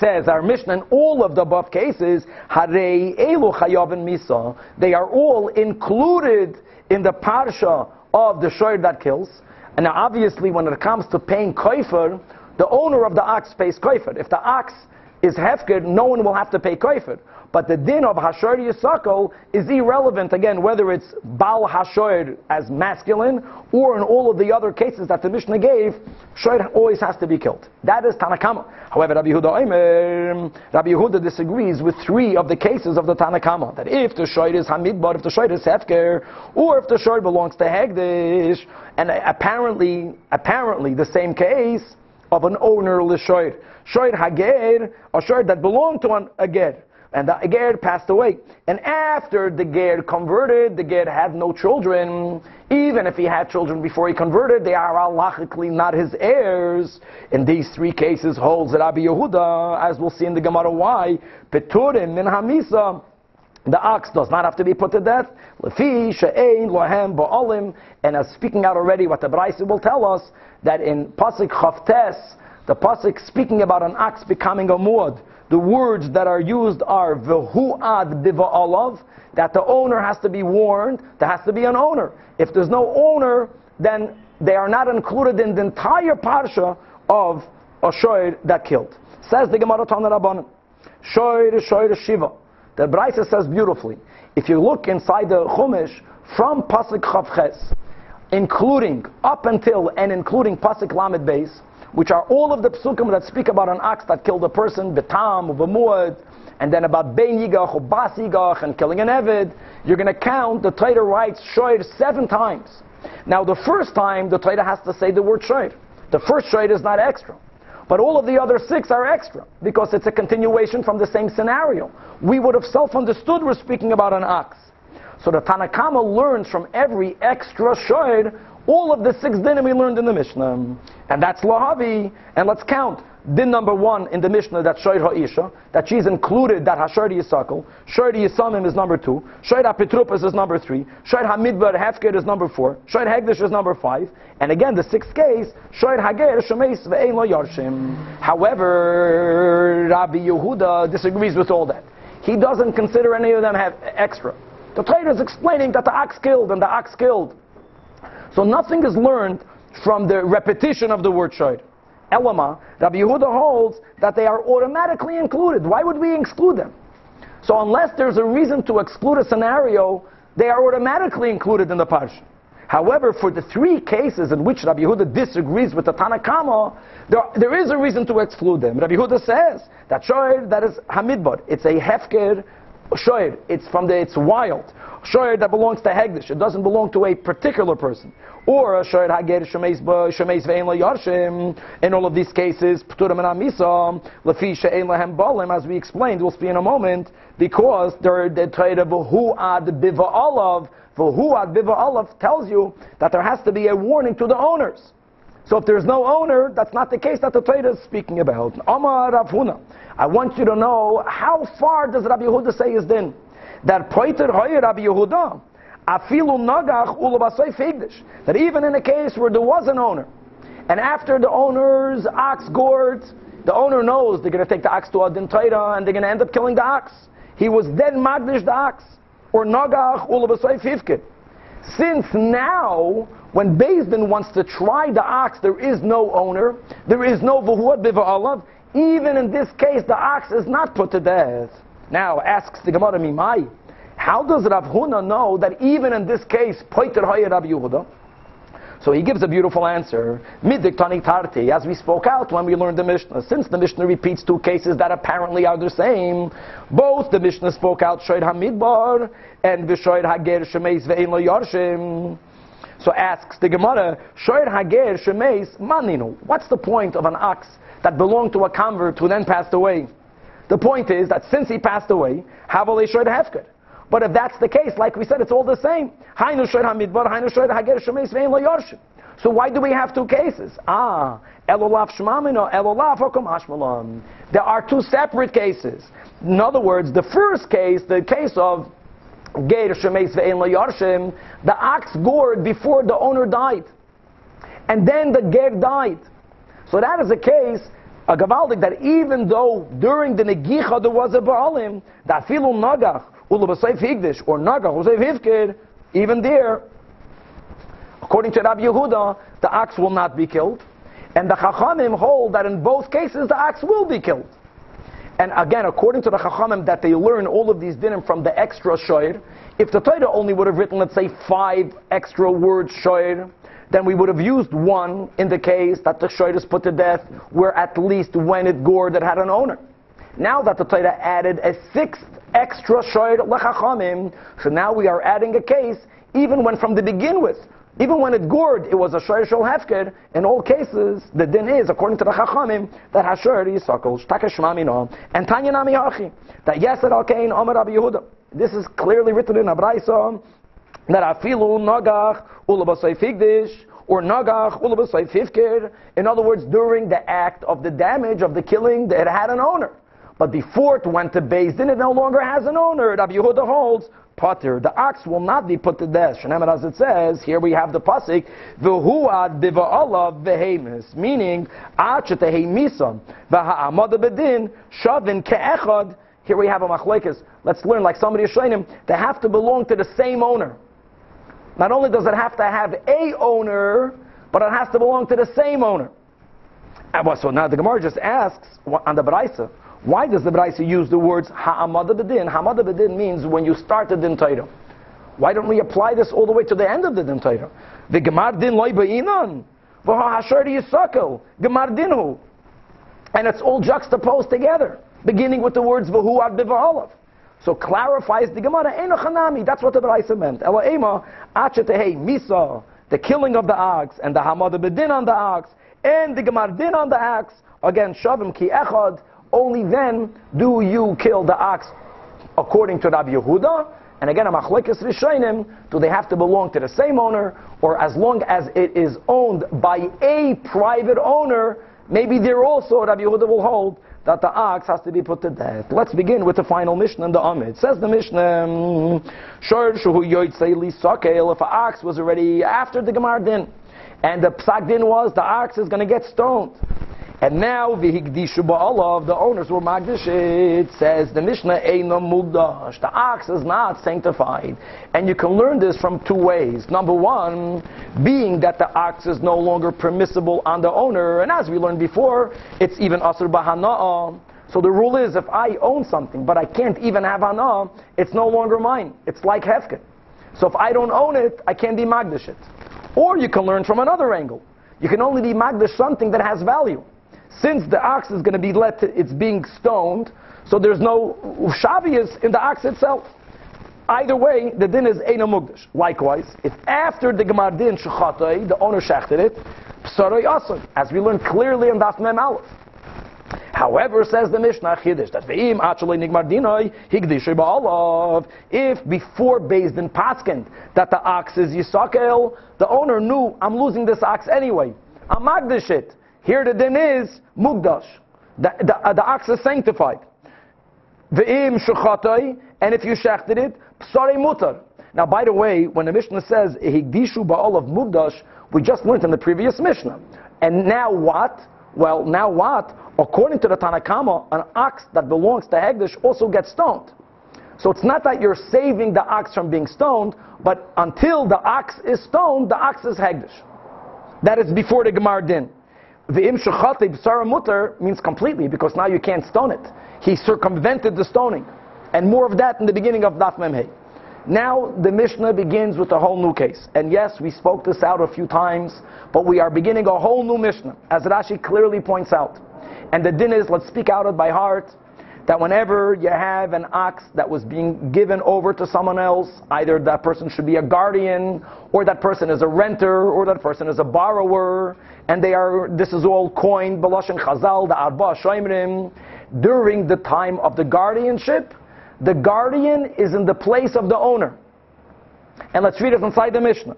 Says our Mishnah in all of the above cases, Harei Elu Chayavin Misa, they are all included in the parsha of the shoyer that kills. And now obviously when it comes to paying koifer, the owner of the ox pays koifer. If the ox is hefker, no one will have to pay koifet. But the din of hashor yisako is irrelevant again, whether it's bal hashor as masculine or in all of the other cases that the Mishnah gave, shoir always has to be killed. That is Tanakama. However, Rabbi Yehuda Omer, Rabbi Yehuda disagrees with three of the cases of the Tanakama. That if the shoir is hamidbar, if the shoir is hefker, or if the shoir belongs to hegdish, and apparently, apparently the same case of an ownerless shoir. Shoir hager, a shoir that belonged to an, a ger. and the Ger passed away. And after the Ger converted, the Ger had no children. Even if he had children before he converted, they are halachically not his heirs. In these three cases, holds Rabbi Yehuda, as we'll see in the Gemara why, Peturim min Hamisa. The ox does not have to be put to death. Lefi she'ein lohem ba'olim. And as speaking out already, what the Braisa will tell us that in pasuk chavtes, the pasuk speaking about an ox becoming a muad. The words that are used are v'hu'ad biva'alav, that the owner has to be warned. There has to be an owner. If there's no owner, then they are not included in the entire parsha of a that killed. Says the Gemara Tana Rabbanim. Shoir, shoir, shiva. The Braisa says beautifully. If you look inside the Chumash from Pasuk Chavches, including up until and including Pasuk Lamed Beis, which are all of the psukim that speak about an ox that killed a person, betam, a and then about bein yigach bas yigach and killing an evid, you're going to count the Torah writes shoir seven times. Now the first time the Torah has to say the word shoir. The first shoir is not extra. But all of the other six are extra because it's a continuation from the same scenario. We would have self-understood we're speaking about an ox. So the Tanakama learns from every extra shoid all of the six dinim we learned in the Mishnah. And that's Lahavi. And let's count. Din number one in the Mishnah, that Shoir Ha'isha, that she's included, that Hashar Yisakal. Shoir Yisamim is number two. Shoir HaPetrupas is number three. Shoir HaMidbar Hefker is number four. Shoir Hegdish is number five. And again, the sixth case, Shoir Hager Shemeis Ve'ein Lo Yarshim. However, Rabbi Yehuda disagrees with all that. He doesn't consider any of them have extra. The Torah is explaining that the ox killed and the ox killed. So nothing is learned from the repetition of the word shoir. Elama, Rabbi Yehuda holds that they are automatically included. Why would we exclude them? So unless there's a reason to exclude a scenario, they are automatically included in the parsha. However, for the three cases in which Rabbi Yehuda disagrees with the Tanakama, there, there is a reason to exclude them. Rabbi Yehuda says that shoir, that is hamidbar, it's a hefker shoir, it's from the, it's wild. Shoir that belongs to Hegdish, it doesn't belong to a particular person. Or uh, a shoir hager shemeis shemeis ve'en yarshim. In all of these cases, pturim and amisam lefi she'en lehem balim, as we explained, we'll see in a moment, because they're the who ad biva olav, who ad biva olav tells you that there has to be a warning to the owners. So if there's no owner, that's not the case that the Torah is speaking about. Amar Rav Huna. I want you to know how far does Rabbi Yehuda say is then? That poiter hoyer Rabbi Yehuda. Afilu nagach ulabasay fegdish. That even in a case where there was an owner, and after the owner's ox gored, the owner knows they're going to take the ox to Adin Torah and they're going to end up killing the ox. He was then magdish the ox. Or nagach ulabasay fivkid. Since now, when Din wants to try the ox, there is no owner, there is no vuhuat biva'alav, even in this case, the ox is not put to death. Now, asks the Gemara Mimai, how does Rav Huna know that even in this case, poiter hoyer Rabbi Yehuda? So he gives a beautiful answer. Midik tarti, as we spoke out when we learned the Mishnah. Since the Mishnah repeats two cases that apparently are the same, both the Mishnah spoke out Shoyd Hamidbar and Vishoyd Hager Shemeis Ve'in Lo Yarshim. So asks the Gemara, Shoyd Hager Shemeis Maninu. What's the point of an ox that belonged to a convert who then passed away? The point is that since he passed away, Havale Shoyd Hefker. But if that's the case, like we said, it's all the same. So why do we have two cases? Ah, elolaf shmamino, elolaf hokom There are two separate cases. In other words, the first case, the case of Geir Shemes Ve'en Yarshim, the ox gored before the owner died. And then the Ger died. So that is a case, a Gavaldik, that even though during the Negicha there was a Baalim, the Filu Nagach, Or Nagach, Usayf Hivkid, even there, according to Rabbi Yehuda, the ox will not be killed. And the Chachamim hold that in both cases the ox will be killed. And again, according to the Chachamim, that they learn all of these dinim from the extra shoir. If the Torah only would have written, let's say, five extra words shoir, then we would have used one in the case that the shoir is put to death, where at least when it gored, it had an owner. Now that the Torah added a sixth extra shoir lechachamim, so now we are adding a case even when from the begin with, even when it gored, it was a shor shol hefker. In all cases, the din is, according to the Chachamim, that hashor yisakol shtaka shmamino and tanya nami that yeser al kain Omer Rabbi Yehuda. This is clearly written in Abraisa that afilu nagach ulabasay figdish or nagach ulabasay fifker. In other words, during the act of the damage of the killing, it had an owner. But before it went to Beis Din, it no longer has an owner. Rabbi Yehuda holds potter. The ox will not be put to death. Shenemer, as it says, here we have the pasuk, v'huad biva'alav v'hemis, meaning, ad shetehemisan, v'ha'amad bedin, shavin ke'echad. Here we have a machlekes. Let's learn, like somebody is showing him, they have to belong to the same owner. Not only does it have to have a owner, but it has to belong to the same owner. And So now the Gemara just asks on the Braisa, why does the Braisa use the words ha'amada bedin? Ha'amada bedin means when you start the din Torah. Why don't we apply this all the way to the end of the din Torah? The gemar din loy ba'inan. V'ha'ashar yisakel. Gemar dinhu. And it's all juxtaposed together, beginning with the words v'hu ad. So clarifies the Gemara, Enochanami, that's what the Braisa meant. Ela ema, achetehei, misa, the killing of the ox, and the hamada bedin on the ox, and the gemar din on the ox, again, shavim ki echad, only then do you kill the ox according to Rabbi Yehuda. And again, a machlekes rishonim, do they have to belong to the same owner, or as long as it is owned by a private owner, maybe there also Rabbi Yehuda will hold that the ox has to be put to death. Let's begin with the final Mishnah in the Amid. Says the Mishnah, if an ox was already after the Gemar din, and the psak din was the ox is going to get stoned. And now v'higdishu ba'alav, the owners were magdish. It says the Mishnah eino mugdash. The ox is not sanctified, and you can learn this from two ways. Number one, being that the ox is no longer permissible on the owner, and as we learned before, it's even asur b'hana'ah. So the rule is, if I own something, but I can't even have hana, it's no longer mine. It's like hefkin. So if I don't own it, I can't be magdish it. Or you can learn from another angle. You can only be magdish something that has value. Since the ox is going to be let, to, it's being stoned, so there's no shavias in the ox itself. Either way, the din is Eino Mugdash. Likewise, if after the Gemar din Shechatay, the owner shechted it, Psaroy Asun, as we learned clearly in Daf Mem Aleph. However, says the Mishnah Chiddush that ve'im actually nigmar dinoi higdish ba'alav. If before Beis Din Paskind that the ox is Yisakel, the owner knew I'm losing this ox anyway. I'm magdish it. Here the din is mugdash. The, the, uh, the ox is sanctified. Ve'im shechatay, and if you shechted it, psare mutar. Now, by the way, when the Mishnah says higdishu ba'ol of mugdash, we just learned in the previous Mishnah. And now what? Well, now what? According to the Tanakama, an ox that belongs to Hegdish also gets stoned. So it's not that you're saving the ox from being stoned, but until the ox is stoned, the ox is Hegdish. That is before the Gemar Din. The im b'sara mutter means completely because now you can't stone it. He circumvented the stoning, and more of that in the beginning of Daf Memhei. Now the Mishnah begins with a whole new case, and yes, we spoke this out a few times, but we are beginning a whole new Mishnah, as Rashi clearly points out. And the din is, let's speak out it by heart, that whenever you have an ox that was being given over to someone else, either that person should be a guardian, or that person is a renter, or that person is a borrower, and they are, this is all coined, Balashon Chazal, the Arba Shoimrim, during the time of the guardianship, the guardian is in the place of the owner. And let's read it inside the Mishnah.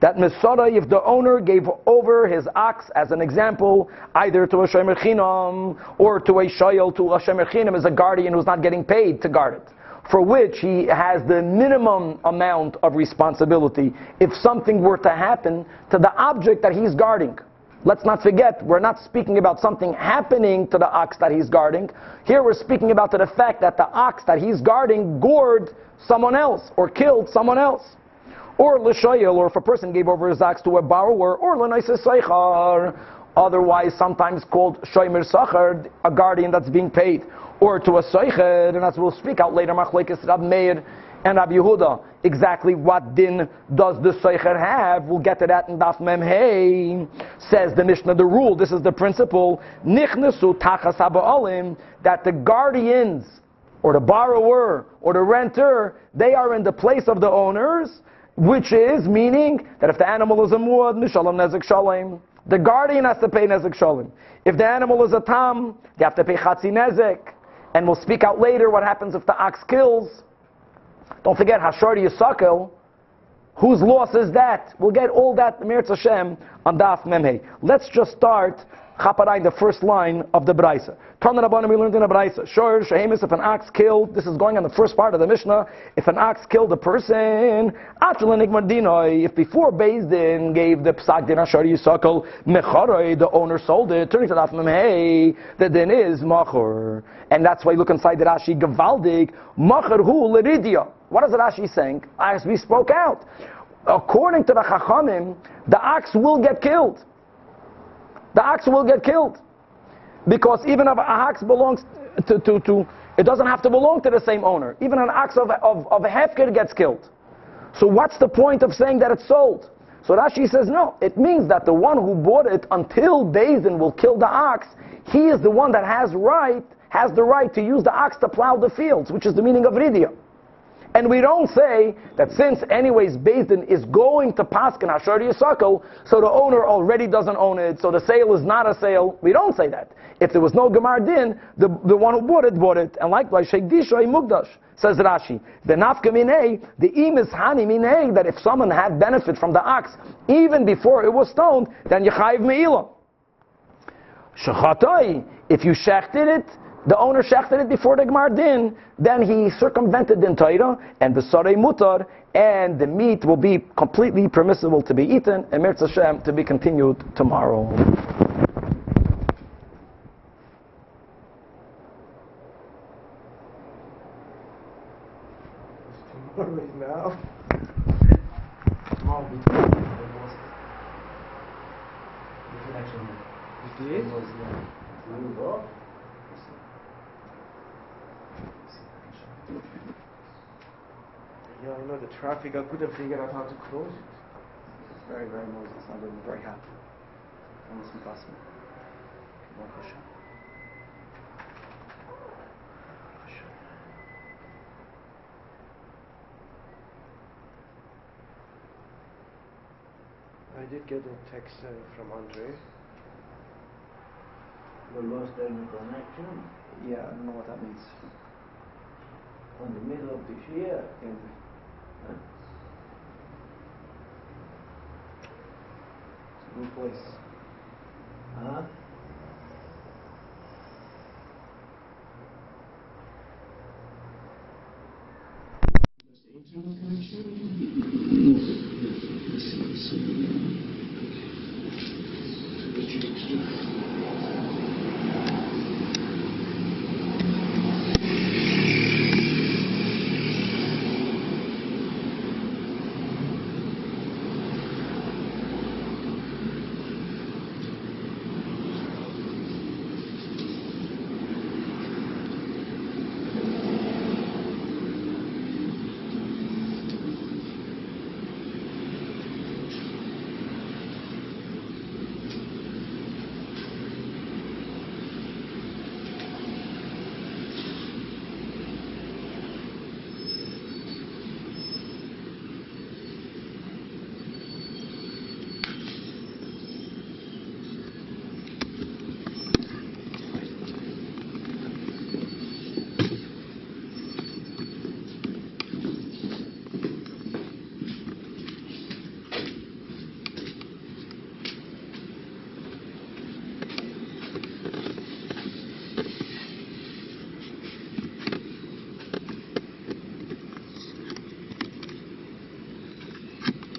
That Mesada, if the owner gave over his ox, as an example, either to a Shemer Chinam or to a Shayel, to a Shemer Chinam as a guardian who's not getting paid to guard it for which he has the minimum amount of responsibility if something were to happen to the object that he's guarding. Let's not forget, we're not speaking about something happening to the ox that he's guarding. Here we're speaking about the fact that the ox that he's guarding gored someone else or killed someone else. Or l'shayel, or if a person gave over his ox to a borrower, or l'naisis seichar, otherwise sometimes called shoymer sachar, a guardian that's being paid, or to a soicher, and as we'll speak out later, machlekes Rab Meir and Rabbi Yehuda, exactly what din does the Seicher have? We'll get to that in Daf Mem Hey. Says the Mishnah, the rule, this is the principle, Nichnesu tachas ha'ba'alim, that the guardians, or the borrower, or the renter, they are in the place of the owners, which is meaning that if the animal is a muad, mishalom nezek shalom. The guardian has to pay nezek shalom. If the animal is a tam, they have to pay chatzi nezek. And we'll speak out later what happens if the ox kills. Don't forget Hashar Yisakel. Whose loss is that? We'll get all that Meretz Hashem on Daf Memhe. Let's just start Chaparai, the first line of the Braisa. Tana Rabbanim, we learned in the Braisa. Shor, Shehemis, if an ox killed, this is going on the first part of the Mishnah, if an ox killed a person, if before Din gave the Psak Din Ashar Yisakal, Mecharoi, the owner sold it, turning to the Hey, the din is Machor. And that's why you look inside the Rashi, Gavaldig, Machor hu Leridia. What is the Rashi saying? As we spoke out. According to the Chachamim, the ox will get killed the ox will get killed. Because even if an ox belongs to, to, to, it doesn't have to belong to the same owner. Even an ox of, of, of a hefker gets killed. So what's the point of saying that it's sold? So Rashi says no. It means that the one who bought it until Din will kill the ox, he is the one that has right, has the right to use the ox to plow the fields, which is the meaning of Ridia. And we don't say that since anyways Din is going to Paskin Hashar Yisako, so the owner already doesn't own it, so the sale is not a sale. We don't say that. If there was no Gemar Din, the, the one who bought it, bought it. And likewise, Sheikh Dishay Mugdash, says Rashi. The Nafka Minei, the Imis Hani Minei, that if someone had benefit from the ox, even before it was stoned, then Yechayiv Me'ilah. Shechatoi, if you shechted it, the owner shechted it before the Gemar Din, then he circumvented the Torah and the Sarei Mutar, and the meat will be completely permissible to be eaten, and Mirz Hashem to be continued tomorrow. now. Yeah, I know the traffic. I couldn't figure out how to close it. It's very, very noisy. It's not even very happy. Almost impossible. I did get a text uh, from Andre. The lost any connection Yeah, I don't know what that means. on the middle of this year. Huh? It's a good place. Huh? Thank you.